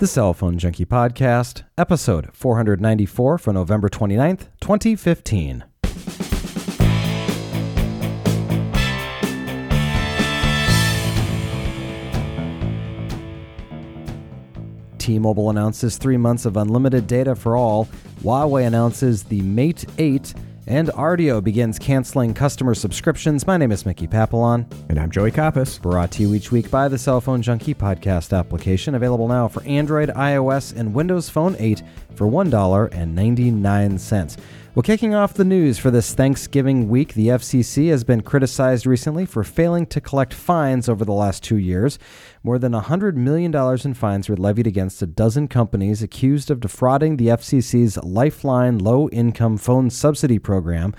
The Cell Phone Junkie Podcast, episode 494 for November 29th, 2015. T Mobile announces three months of unlimited data for all. Huawei announces the Mate 8 and Rdio begins canceling customer subscriptions. My name is Mickey Papillon. And I'm Joey Kappas. Brought to you each week by the Cell Phone Junkie podcast application, available now for Android, iOS, and Windows Phone 8 for $1.99. Well, kicking off the news for this Thanksgiving week, the FCC has been criticized recently for failing to collect fines over the last two years. More than $100 million in fines were levied against a dozen companies accused of defrauding the FCC's Lifeline low income phone subsidy program.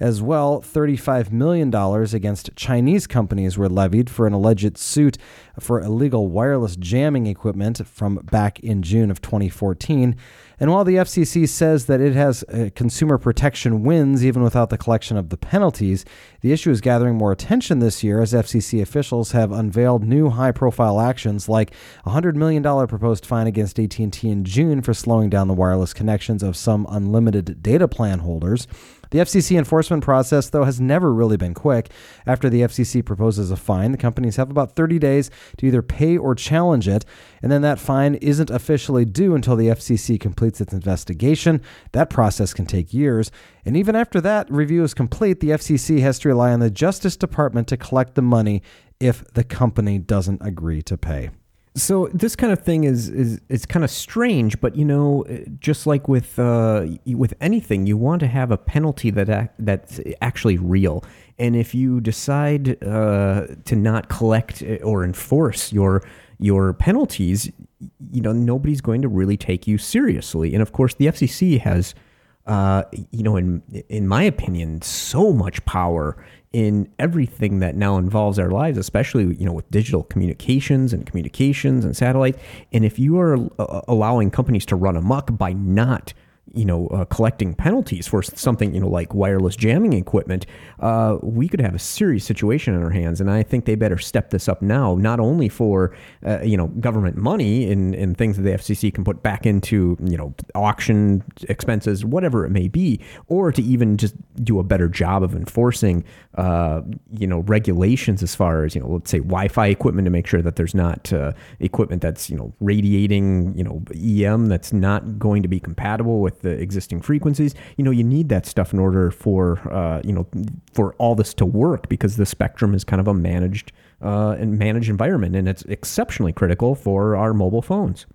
As well, $35 million against Chinese companies were levied for an alleged suit for illegal wireless jamming equipment from back in June of 2014. And while the FCC says that it has uh, consumer protection wins even without the collection of the penalties, the issue is gathering more attention this year as FCC officials have unveiled new high-profile actions like a $100 million proposed fine against AT&T in June for slowing down the wireless connections of some unlimited data plan holders. The FCC enforcement process, though, has never really been quick. After the FCC proposes a fine, the companies have about 30 days to either pay or challenge it, and then that fine isn't officially due until the FCC completes its investigation. That process can take years, and even after that review is complete, the FCC has to rely on the Justice Department to collect the money if the company doesn't agree to pay. So this kind of thing is is it's kind of strange, but you know, just like with uh, with anything, you want to have a penalty that that's actually real. And if you decide uh, to not collect uh, or enforce your your penalties, you know, nobody's going to really take you seriously. And of course, the FCC has, uh, you know, in in my opinion, so much power in everything that now involves our lives, especially you know with digital communications and communications and satellite. And if you are uh, allowing companies to run amok by not you know, uh, collecting penalties for something, you know, like wireless jamming equipment, uh, we could have a serious situation in our hands. And I think they better step this up now, not only for, uh, you know, government money and, and things that the FCC can put back into, you know, auction expenses, whatever it may be, or to even just do a better job of enforcing, uh, you know, regulations as far as, you know, let's say Wi-Fi equipment to make sure that there's not uh, equipment that's, you know, radiating, you know, EM that's not going to be compatible with the existing frequencies. You know, you need that stuff in order for uh, you know for all this to work because the spectrum is kind of a managed uh, and managed environment, and it's exceptionally critical for our mobile phones.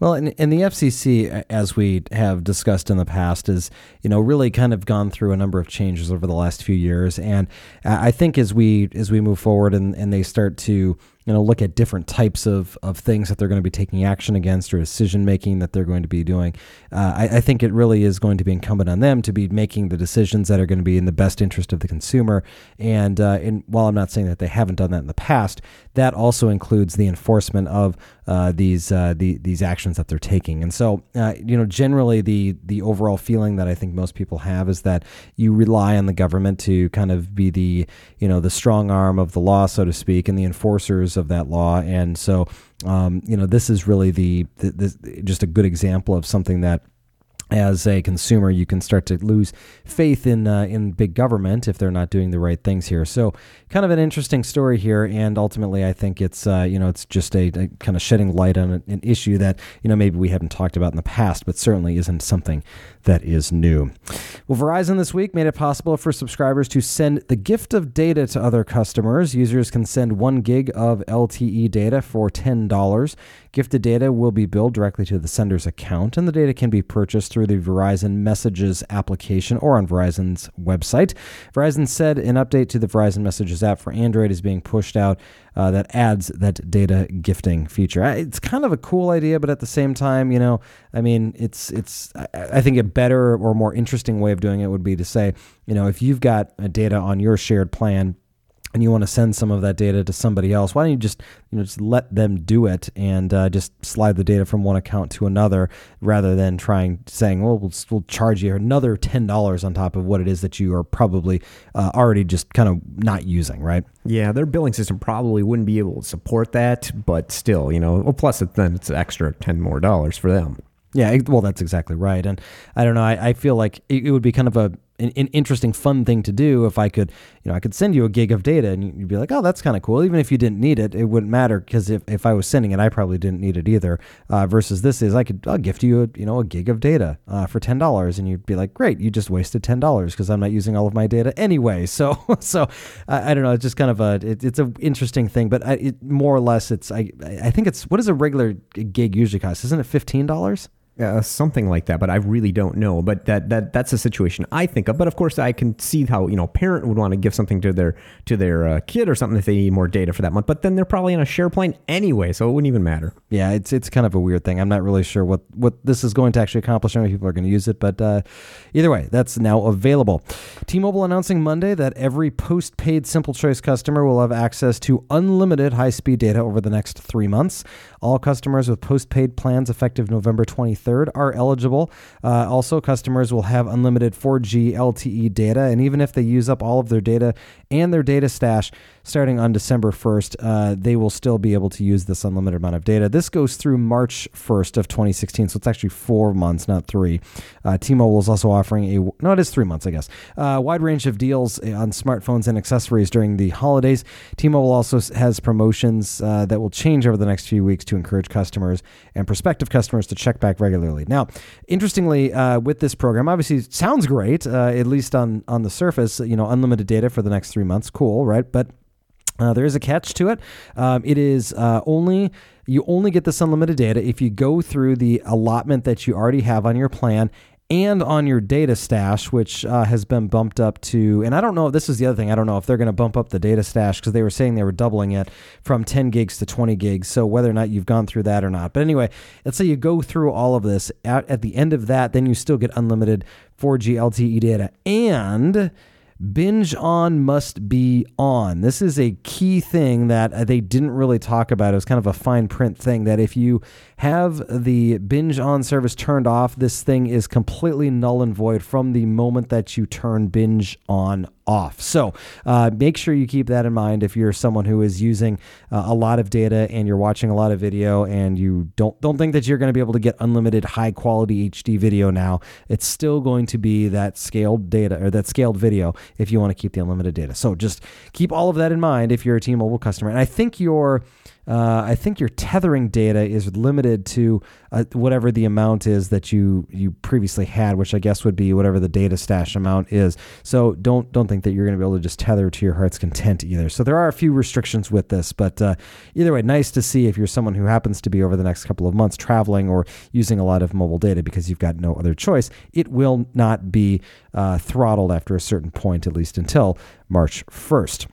Well, and, and the FCC, as we have discussed in the past, is you know really kind of gone through a number of changes over the last few years, and I think as we as we move forward and, and they start to you know look at different types of, of things that they're going to be taking action against or decision making that they're going to be doing. Uh, I, I, think it really is going to be incumbent on them to be making the decisions that are going to be in the best interest of the consumer. And, uh, while I'm not saying that they haven't done that in the past, that also includes the enforcement of uh, these uh, the, these actions that they're taking. And so, uh, you know, generally the the overall feeling that I think most people have is that you rely on the government to kind of be the you know the strong arm of the law, so to speak, and the enforcers of that law. And so, um, you know, this is really the, the, just a good example of something that as a consumer, you can start to lose faith in uh, in big government if they're not doing the right things here. So, kind of an interesting story here, and ultimately, I think it's uh, you know it's just a, a, kind of shedding light on an, issue that you know maybe we haven't talked about in the past, but certainly isn't something that is new. Well, Verizon this week made it possible for subscribers to send the gift of data to other customers. Users can send one gig of LTE data for ten dollars. Gifted data will be billed directly to the sender's account, and the data can be purchased through the Verizon Messages application or on Verizon's website. Verizon said an update to the Verizon Messages app for Android is being pushed out uh, that adds that data gifting feature. It's kind of a cool idea, but at the same time, you know, I mean, it's it's. I think a better or more interesting way of doing it would be to say, you know, if you've got data on your shared plan and you want to send some of that data to somebody else, why don't you just you know just let them do it and uh, just slide the data from one account to another rather than trying saying, well, we'll, we'll charge you another ten dollars on top of what it is that you are probably uh, already just kind of not using, right? Yeah, their billing system probably wouldn't be able to support that, but still, you know, well, plus it, then it's extra ten more dollars for them. Yeah, well, that's exactly right. And I don't know. I, I feel like it, it would be kind of a an, an, interesting, fun thing to do if I could, you know, I could send you a gig of data and you'd be like, oh, that's kind of cool. Even if you didn't need it, it wouldn't matter because if, if I was sending it, I probably didn't need it either. Uh, versus this is I could I'll gift you a you know a gig of data uh, for ten dollars and you'd be like, great, you just wasted ten dollars because I'm not using all of my data anyway. So so I, I don't know. It's just kind of a it, it's an interesting thing, but I, it, more or less it's I I think it's what does a regular gig usually cost? Isn't it fifteen dollars? Uh, something like that, but I really don't know. But that that that's a situation I think of. But of course, I can see how you know a parent would want to give something to their to their uh, kid or something if they need more data for that month. But then they're probably on a share plan anyway, so it wouldn't even matter. Yeah, it's it's kind of a weird thing. I'm not really sure what what this is going to actually accomplish. How many people are going to use it? But uh, either way, that's now available. T-Mobile announcing Monday that every postpaid Simple Choice customer will have access to unlimited high-speed data over the next three months. All customers with postpaid plans effective November 23rd are eligible. Uh, also, customers will have unlimited 4G LTE data, and even if they use up all of their data and their data stash starting on December 1st, uh, they will still be able to use this unlimited amount of data. This goes through March 1st of 2016, so it's actually four months, not three. Uh, T-Mobile is also offering a no, it is three months, I guess. Uh, wide range of deals on smartphones and accessories during the holidays. T-Mobile also has promotions uh, that will change over the next few weeks to encourage customers and prospective customers to check back regularly. Now, interestingly, uh, with this program, obviously sounds great, uh, at least on on the surface. You know, unlimited data for the next three months, cool, right? But uh, there is a catch to it. Um, it is uh, only you only get this unlimited data if you go through the allotment that you already have on your plan and on your data stash, which uh, has been bumped up to, and I don't know, if this is the other thing. I don't know if they're going to bump up the data stash because they were saying they were doubling it from 10 gigs to 20 gigs. So whether or not you've gone through that or not. But anyway, let's say you go through all of this. At, at the end of that, then you still get unlimited 4G LTE data. And binge on must be on. This is a key thing that uh, they didn't really talk about. It was kind of a fine print thing that if you have the binge on service turned off, this thing is completely null and void from the moment that you turn binge on off. So uh, make sure you keep that in mind if you're someone who is using uh, a lot of data and you're watching a lot of video and you don't don't think that you're going to be able to get unlimited high quality HD video now. It's still going to be that scaled data or that scaled video if you want to keep the unlimited data. So just keep all of that in mind if you're a T-Mobile customer. And I think your uh, I think your tethering data is limited to uh, whatever the amount is that you you previously had, which I guess would be whatever the data stash amount is. So don't don't think that you're going to be able to just tether to your heart's content either. So there are a few restrictions with this, but uh, either way, nice to see if you're someone who happens to be over the next couple of months traveling or using a lot of mobile data because you've got no other choice. It will not be uh, throttled after a certain point, at least until March 1st.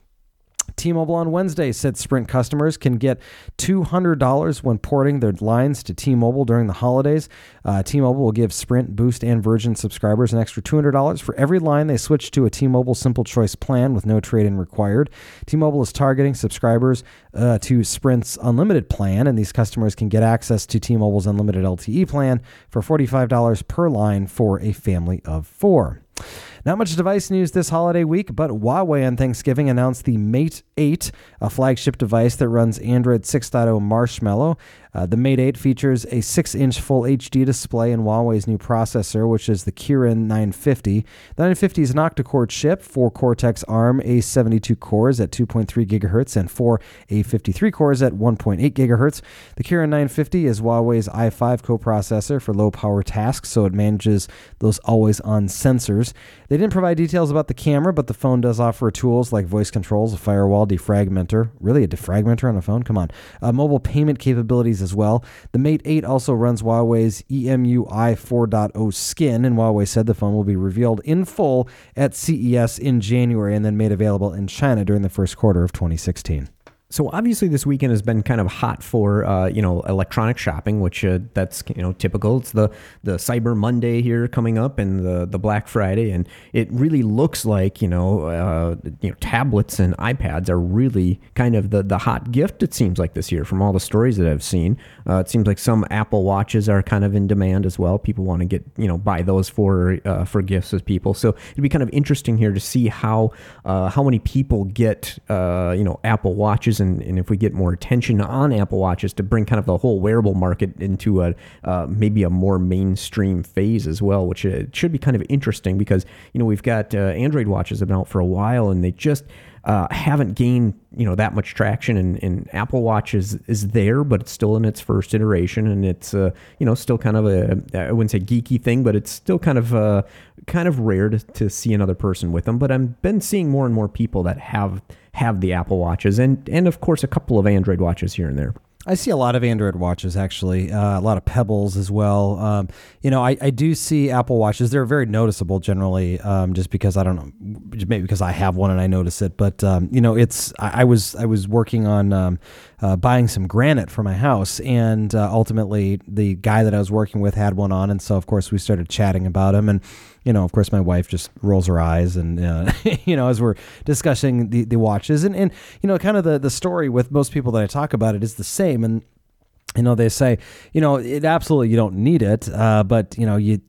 T-Mobile on Wednesday said Sprint customers can get $200 when porting their lines to T-Mobile during the holidays. Uh, T-Mobile will give Sprint, Boost, and Virgin subscribers an extra $200 for every line they switch to a T-Mobile Simple Choice plan with no trade-in required. T-Mobile is targeting subscribers uh, to Sprint's unlimited plan, and these customers can get access to T-Mobile's unlimited LTE plan for $45 per line for a family of four. Not much device news this holiday week, but Huawei on Thanksgiving announced the Mate 8, a flagship device that runs Android 6.0 Marshmallow. Uh, the Mate 8 features a 6 inch Full HD display and Huawei's new processor, which is the Kirin 950. The 950 is an octa core chip, 4 Cortex ARM A72 cores at 2.3 gigahertz and 4 A53 cores at 1.8 gigahertz. The Kirin 950 is Huawei's i5 coprocessor for low power tasks, so it manages those always on sensors. Didn't provide details about the camera, but the phone does offer tools like voice controls, a firewall, defragmenter. Really, a defragmenter on a phone? Come on. Uh, mobile payment capabilities as well. The Mate 8 also runs Huawei's EMUI 4.0 skin, and Huawei said the phone will be revealed in full at CES in January and then made available in China during the first quarter of 2016. So obviously, this weekend has been kind of hot for uh, you know electronic shopping, which uh, that's you know typical. It's the the Cyber Monday here coming up, and the the Black Friday, and it really looks like you know uh, you know tablets and iPads are really kind of the the hot gift. It seems like this year from all the stories that I've seen. Uh, it seems like some Apple watches are kind of in demand as well. People want to get you know buy those for uh, for gifts as people. So it'd be kind of interesting here to see how uh, how many people get you know Apple watches and, and if we get more attention on Apple Watches to bring kind of the whole wearable market into a uh, maybe a more mainstream phase as well, which uh, should be kind of interesting because you know we've got uh, Android watches have been out for a while and they just uh, haven't gained you know that much traction and, and, Apple Watch is is there but it's still in its first iteration and it's uh, you know still kind of a I wouldn't say geeky thing but it's still kind of uh, kind of rare to, to see another person with them. But I've been seeing more and more people that have have the Apple Watches and and of course a couple of Android watches here and there. I see a lot of Android watches actually, uh, a lot of Pebbles as well. Um, you know, I, I do see Apple watches. They're very noticeable generally, um, just because I don't know, maybe because I have one and I notice it. But um, you know, it's I, I, was I was working on um, uh, buying some granite for my house, and uh, ultimately the guy that I was working with had one on, and so of course we started chatting about him. And you know, of course, my wife just rolls her eyes, and uh, you know, as we're discussing the, the watches, and and you know, kind of the the story with most people that I talk about it is the same, and you know, they say, you know, it absolutely you don't need it, uh, but you know, you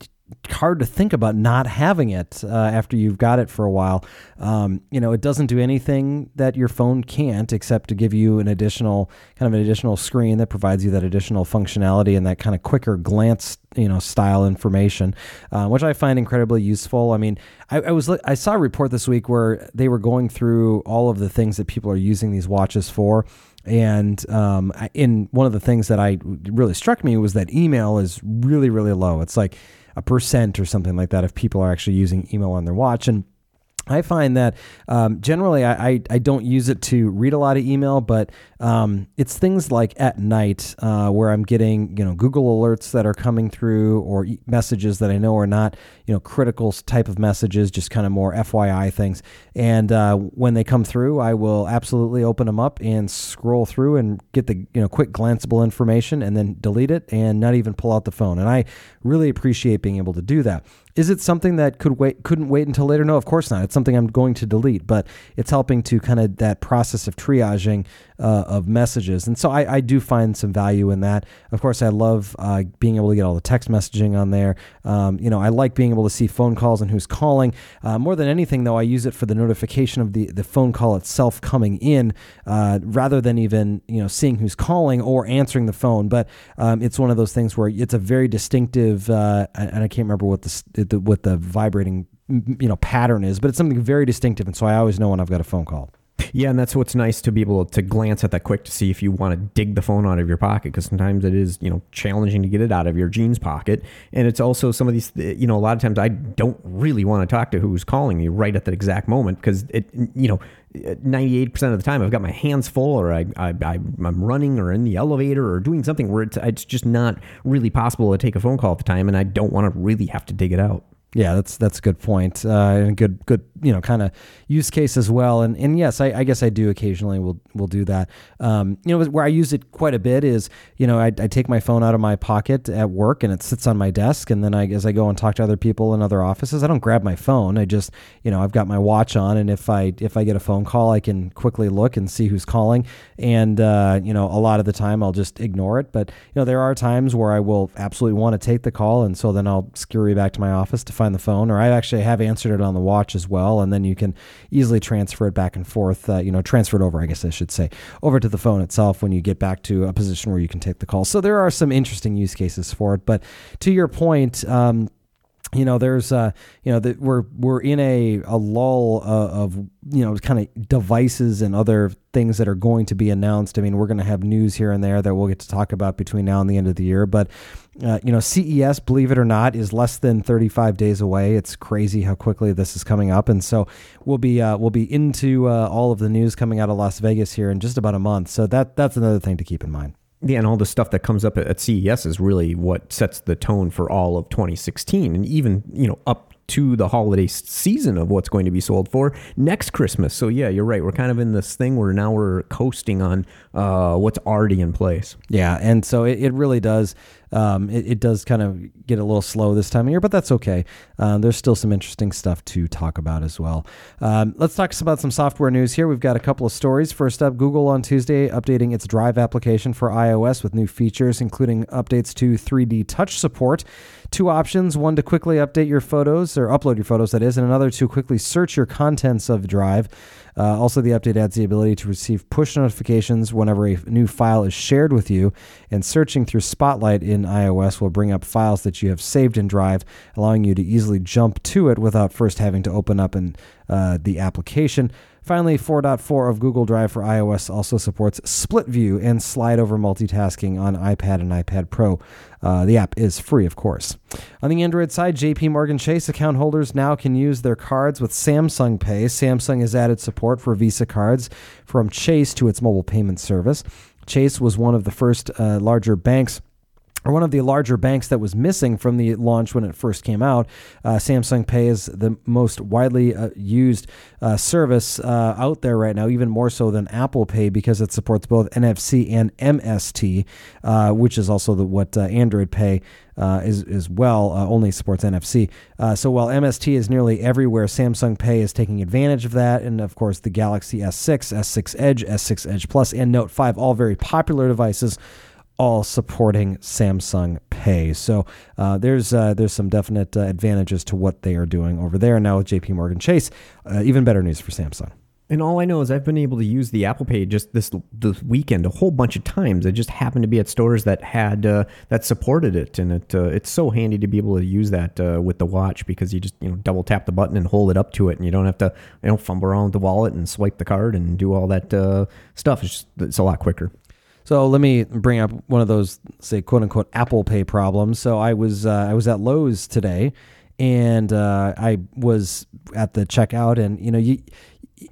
hard to think about not having it uh, after you've got it for a while. Um, you know, it doesn't do anything that your phone can't, except to give you an additional kind of an additional screen that provides you that additional functionality and that kind of quicker glance, you know, style information, uh, which I find incredibly useful. I mean, I, I was I saw a report this week where they were going through all of the things that people are using these watches for. And um, in one of the things that I really struck me was that email is really, really low. It's like a percent or something like that if people are actually using email on their watch. And I find that um, generally I, I, I, don't use it to read a lot of email, but um, it's things like at night uh, where I'm getting you know Google alerts that are coming through or messages that I know are not you know critical type of messages, just kind of more FYI things. And uh, when they come through, I will absolutely open them up and scroll through and get the you know quick glanceable information, and then delete it and not even pull out the phone. And I really appreciate being able to do that. Is it something that could wait couldn't wait until later? No, of course not. It's something I'm going to delete, but it's helping to kind of that process of triaging uh, of messages. And so I, I, do find some value in that. Of course, I love uh, being able to get all the text messaging on there. Um, you know, I like being able to see phone calls and who's calling. Uh, more than anything, though, I use it for the notification of the, the phone call itself coming in uh, rather than even, you know, seeing who's calling or answering the phone. But um, it's one of those things where it's a very distinctive, uh, and I can't remember what the, what the vibrating you know pattern is, but it's something very distinctive, and so I always know when I've got a phone call. Yeah, and that's what's nice to be able to glance at that quick to see if you want to dig the phone out of your pocket because sometimes it is you know challenging to get it out of your jeans pocket, and it's also some of these eh, you know a lot of times I don't really want to talk to who's calling me right at that exact moment because it you know. Eh, 98% of the time I've got my hands full or I, I, I'm running or in the elevator or doing something where it's, it's just not really possible to take a phone call at the time and I don't want to really have to dig it out. Yeah, that's that's a good point, uh, and a good good you know kind of use case as well. And and yes, I, I, guess I do occasionally will will do that. Um, you know, where I use it quite a bit is you know I, I, take my phone out of my pocket at work and it sits on my desk, and then I as I go and talk to other people in other offices, I don't grab my phone. I just you know I've got my watch on, and if I if I get a phone call, I can quickly look and see who's calling. And uh, you know, a lot of the time I'll just ignore it, but you know there are times where I will absolutely want to take the call, and so then I'll scurry back to my office to find find the phone, or I actually have answered it on the watch as well, and then you can easily transfer it back and forth. Uh, you know, transfer it over, I guess I should say, over to the phone itself when you get back to a position where you can take the call. So there are some interesting use cases for it. But to your point, um, you know there's uh you know that we're we're in a a lull uh, of you know kind of devices and other things that are going to be announced. I mean we're going to have news here and there that we'll get to talk about between now and the end of the year but uh, you know ces believe it or not is less than 35 days away. It's crazy how quickly this is coming up and so we'll be uh, we'll be into uh, all of the news coming out of las vegas here in just about a month. So that that's another thing to keep in mind yeah, and all the stuff that comes up at CES is really what sets the tone for all of 2016, and even you know up to the holiday season of what's going to be sold for next Christmas. So yeah, you're right. We're kind of in this thing where now we're coasting on uh, what's already in place. Yeah, and so it, it really does. Um, it, it, does kind of get a little slow this time of year, but that's okay. Um, there's still some interesting stuff to talk about as well. Um, let's talk about some software news here. We've got a couple of stories. First up, Google on Tuesday updating its Drive application for iOS with new features, including updates to 3D Touch support two options one to quickly update your photos or upload your photos, that is, and another to quickly search your contents of Drive. Uh, also, the update adds the ability to receive push notifications whenever a new file is shared with you, and searching through Spotlight in iOS will bring up files that you have saved in Drive, allowing you to easily jump to it without first having to open up in, uh, the application. Finally, 4.4 of Google Drive for iOS also supports split view and slide over multitasking on iPad and iPad Pro. Uh, the app is free, of course. On the Android side, JP Morgan Chase account holders now can use their cards with Samsung Pay. Samsung has added support for Visa cards from Chase to its mobile payment service. Chase was one of the first uh, larger banks or one of the larger banks that was missing from the launch when it first came out. Uh, Samsung Pay is the most widely uh, used uh, service uh, out there right now, even more so than Apple Pay because it supports both NFC and MST, uh, which is also the, what uh, Android Pay uh, is as well uh, only supports NFC. Uh, so while MST is nearly everywhere, Samsung Pay is taking advantage of that, and of course the Galaxy S6, S6 Edge, S6 Edge Plus, and Note 5, all very popular devices all supporting Samsung Pay. So uh, there's uh, there's some definite uh, advantages to what they are doing over there. Now with J.P. Morgan Chase, uh, even better news for Samsung. And all I know is I've been able to use the Apple Pay just this this weekend a whole bunch of times. I just happened to be at stores that had uh, that supported it, and it uh, it's so handy to be able to use that with the watch because you just you know double tap the button and hold it up to it, and you don't have to you know fumble around with the wallet and swipe the card and do all that stuff. It's just it's a lot quicker. So let me bring up one of those, say, quote unquote, Apple Pay problems. So I was uh, I was at Lowe's today, and uh, I was at the checkout, and you know, you,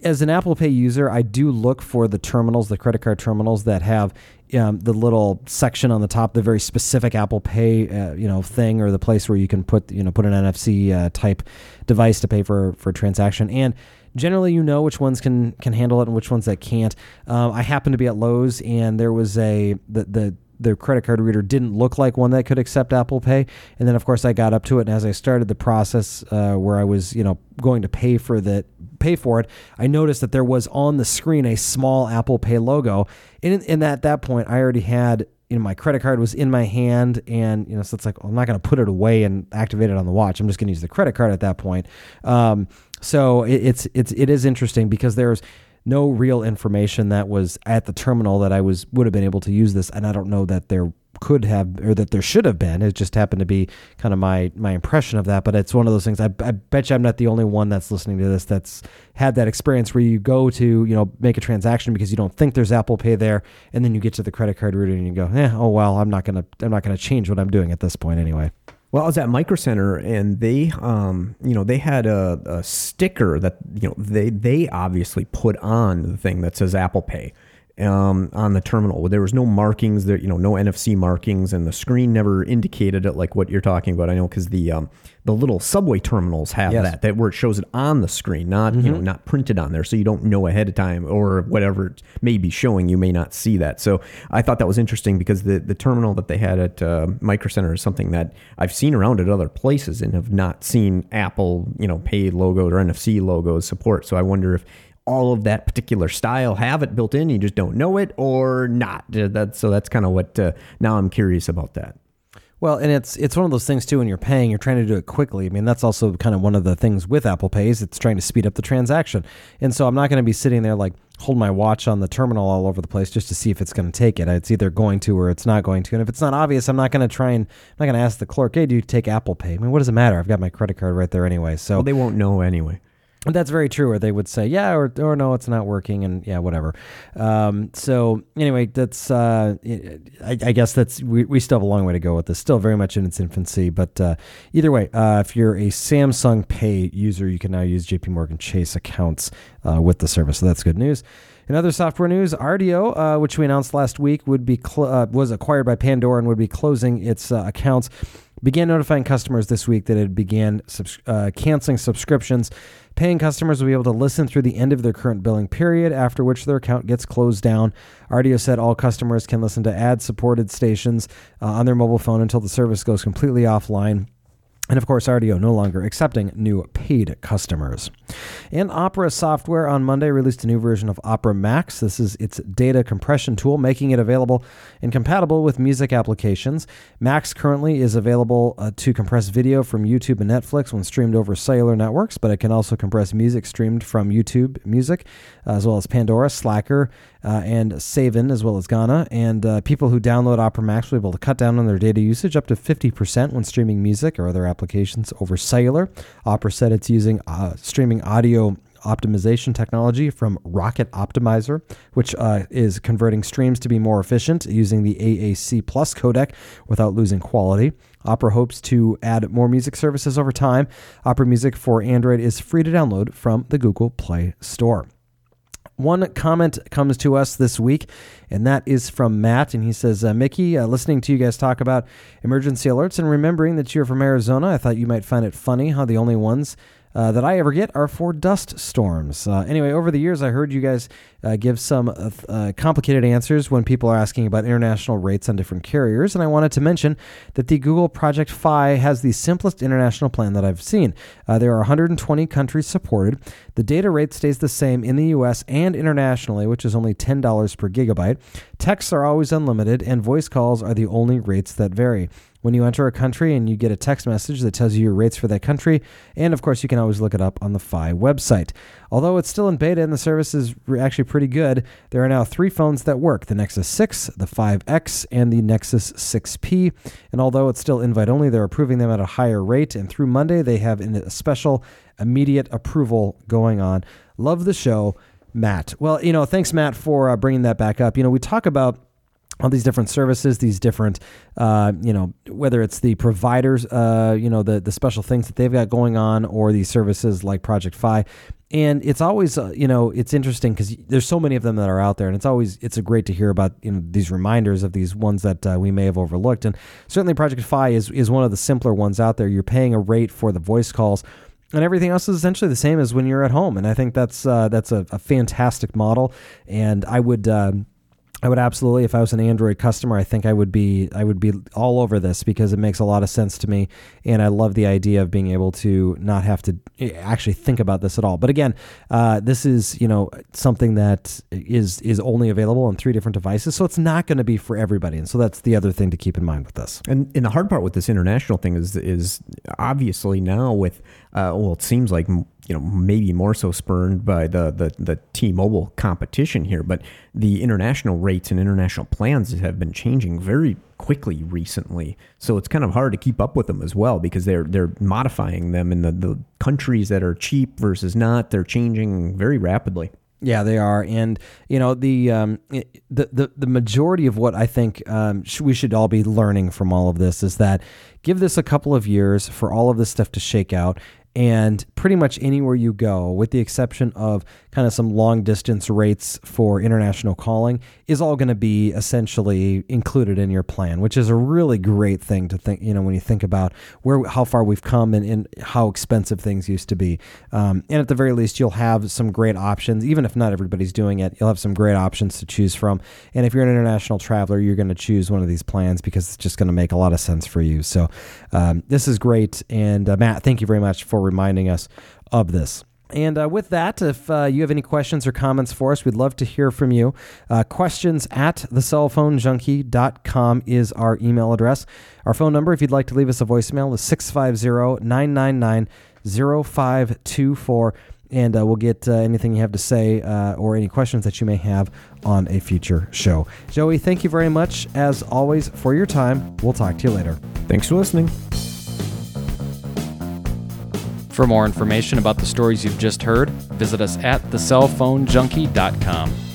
as an Apple Pay user, I do look for the terminals, the credit card terminals that have um, the little section on the top, the very specific Apple Pay, uh, you know, thing, or the place where you can put, you know, put an NFC uh, type device to pay for for a transaction, and generally you know which ones can can handle it and which ones that can't. Um, I happened to be at Lowe's and there was a the the credit card reader didn't look like one that could accept Apple Pay. And then, of course, I got up to it, and as I started the process uh, where I was, you know, going to pay for the pay for it, I noticed that there was on the screen a small Apple Pay logo. And, and at that point, I already had you know, my credit card was in my hand, and you know, so it's like well, I'm not going to put it away and activate it on the watch. I'm just going to use the credit card at that point. Um, so it, it's it's it is interesting because there's no real information that was at the terminal that I was would have been able to use this, and I don't know that there could have or that there should have been. It just happened to be kind of my my impression of that. But it's one of those things. I, I bet you I'm not the only one that's listening to this that's had that experience where you go to you know make a transaction because you don't think there's Apple Pay there, and then you get to the credit card reader and you go, yeah, oh well, I'm not gonna I'm not gonna change what I'm doing at this point anyway. Well, I was at Micro Center and they, um, you know, they had a, a, sticker that you know they they obviously put on the thing that says Apple Pay um, on the terminal. There was no markings there, you know, no NFC markings, and the screen never indicated it like what you're talking about. I know because the um, the little subway terminals have yes. that that where it shows it on the screen, not mm-hmm. you know mm-hmm. not printed on there, so you don't know ahead of time or whatever it may be showing. You may not see that. So I thought that was interesting because the the terminal that they had at uh, Micro Center is something that I've seen around at other places and have not seen Apple you know Pay logo or NFC logos support. So I wonder if all of that particular style have it built in you just don't know it or not that's so that's kind of what uh, now i'm curious about that well, and it's it's one of those things too. When you're paying, you're trying to do it quickly. I mean, that's also kind of one of the things with Apple Pay is it's trying to speed up the transaction. And so I'm not going to be sitting there like hold my watch on the terminal all over the place just to see if it's going to take it. It's either going to or it's not going to. And if it's not obvious, I'm not going to try and I'm not going to ask the clerk, "Hey, do you take Apple Pay?" I mean, what does it matter? I've got my credit card right there anyway. So well, they won't know anyway. That's very true. Or they would say, yeah, or, or no, it's not working, and yeah, whatever. Um, so anyway, that's uh, I, I, guess that's we, we still have a long way to go with this. Still very much in its infancy, but uh, either way, uh, if you're a Samsung Pay user, you can now use J.P. Morgan Chase accounts uh, with the service. So that's good news. In other software news, Rdio, uh, which we announced last week, would be cl- uh, was acquired by Pandora and would be closing its accounts began notifying customers this week that it began subs- uh, canceling subscriptions. Paying customers will be able to listen through the end of their current billing period, after which their account gets closed down. Rdio said all customers can listen to ad supported stations uh, on their mobile phone until the service goes completely offline. And of course, Rdio no longer accepting new paid customers. And Opera Software on Monday released a new version of Opera Max. This is its data compression tool, making it available and compatible with music applications. Max currently is available uh, to compress video from YouTube and Netflix when streamed over cellular networks, but it can also compress music streamed from YouTube Music, as well as Pandora, Slacker, uh, and Saavn, as well as Gaana. And uh, people who download Opera Max will be able to cut down on their data usage up to 50% when streaming music or other applications over cellular. Opera said it's using uh, streaming audio optimization technology from Rocket Optimizer, which uh, is converting streams to be more efficient using the AAC Plus codec without losing quality. Opera hopes to add more music services over time. Opera Music for Android is free to download from the Google Play Store. One comment comes to us this week, and that is from Matt. And he says, uh, Mickey, uh, listening to you guys talk about emergency alerts and remembering that you're from Arizona, I thought you might find it funny how the only ones uh, that I ever get are for dust storms. Uh, anyway, over the years, I heard you guys uh, give some uh, uh, complicated answers when people are asking about international rates on different carriers, and I wanted to mention that the Google Project Fi has the simplest international plan that I've seen. There are 120 countries supported. The data rate stays the same in the US and internationally, which is only $10 per gigabyte. Texts are always unlimited, and voice calls are the only rates that vary when you enter a country and you get a text message that tells you your rates for that country. And of course, you can always look it up on the FI website. Although it's still in beta and the service is actually pretty good, there are now three phones that work the Nexus 6, the 5X, and the Nexus 6P. And although it's still invite only, they're approving them at a higher rate. And through Monday, they have a special immediate approval going on. Love the show. Matt. Well, you know, thanks, Matt, for uh, bringing that back up. You know, we talk about all these different services, these different, uh, you know, whether it's the providers, uh, you know, the the special things that they've got going on, or these services like Project Fi, and it's always, uh, you know, it's interesting because there's so many of them that are out there, and it's always it's great to hear about you know these reminders of these ones that uh, we may have overlooked, and certainly Project Fi is is one of the simpler ones out there. You're paying a rate for the voice calls and everything else is essentially the same as when you're at home. And I think that's uh, that's a, a, fantastic model. And I would. Uh, I would absolutely, if I was an Android customer, I think I would be I would be all over this because it makes a lot of sense to me, and I love the idea of being able to not have to eh, actually think about this at all. But again, uh, this is you know something that is is only available on three different devices, so it's not going to be for everybody, and so that's the other thing to keep in mind with this. And, and the hard part with this international thing is is obviously now with uh, well, it seems like you know maybe more so spurned by the, the the T-Mobile competition here, but the international rates and international plans have been changing very quickly recently. So it's kind of hard to keep up with them as well because they're they're modifying them in the, the countries that are cheap versus not. They're changing very rapidly. Yeah, they are, and you know the um, the, the the majority of what I think um, sh- we should all be learning from all of this is that give this a couple of years for all of this stuff to shake out, and pretty much anywhere you go, with the exception of kind of some long distance rates for international calling, is all going to be essentially included in your plan, which is a really great thing to think. You know, when you think about where how far we've come and, and how expensive things used to be, um, and at the very least, you'll have some great options. Even if not everybody's doing it, you'll have some great options to choose from. And if you're an international traveler, you're going to choose one of these plans because it's just going to make a lot of sense for you. So um, this is great. And uh, Matt, thank you very much for reminding us of this. And uh, with that, if uh, you have any questions or comments for us, we'd love to hear from you. Uh, questions at thecellphonejunkie.com is our email address. Our phone number, if you'd like to leave us a voicemail, is 650 999 0524. And uh, we'll get uh, anything you have to say uh, or any questions that you may have on a future show. Joey, thank you very much, as always, for your time. We'll talk to you later. Thanks for listening. For more information about the stories you've just heard, visit us at thecellphonejunkie.com.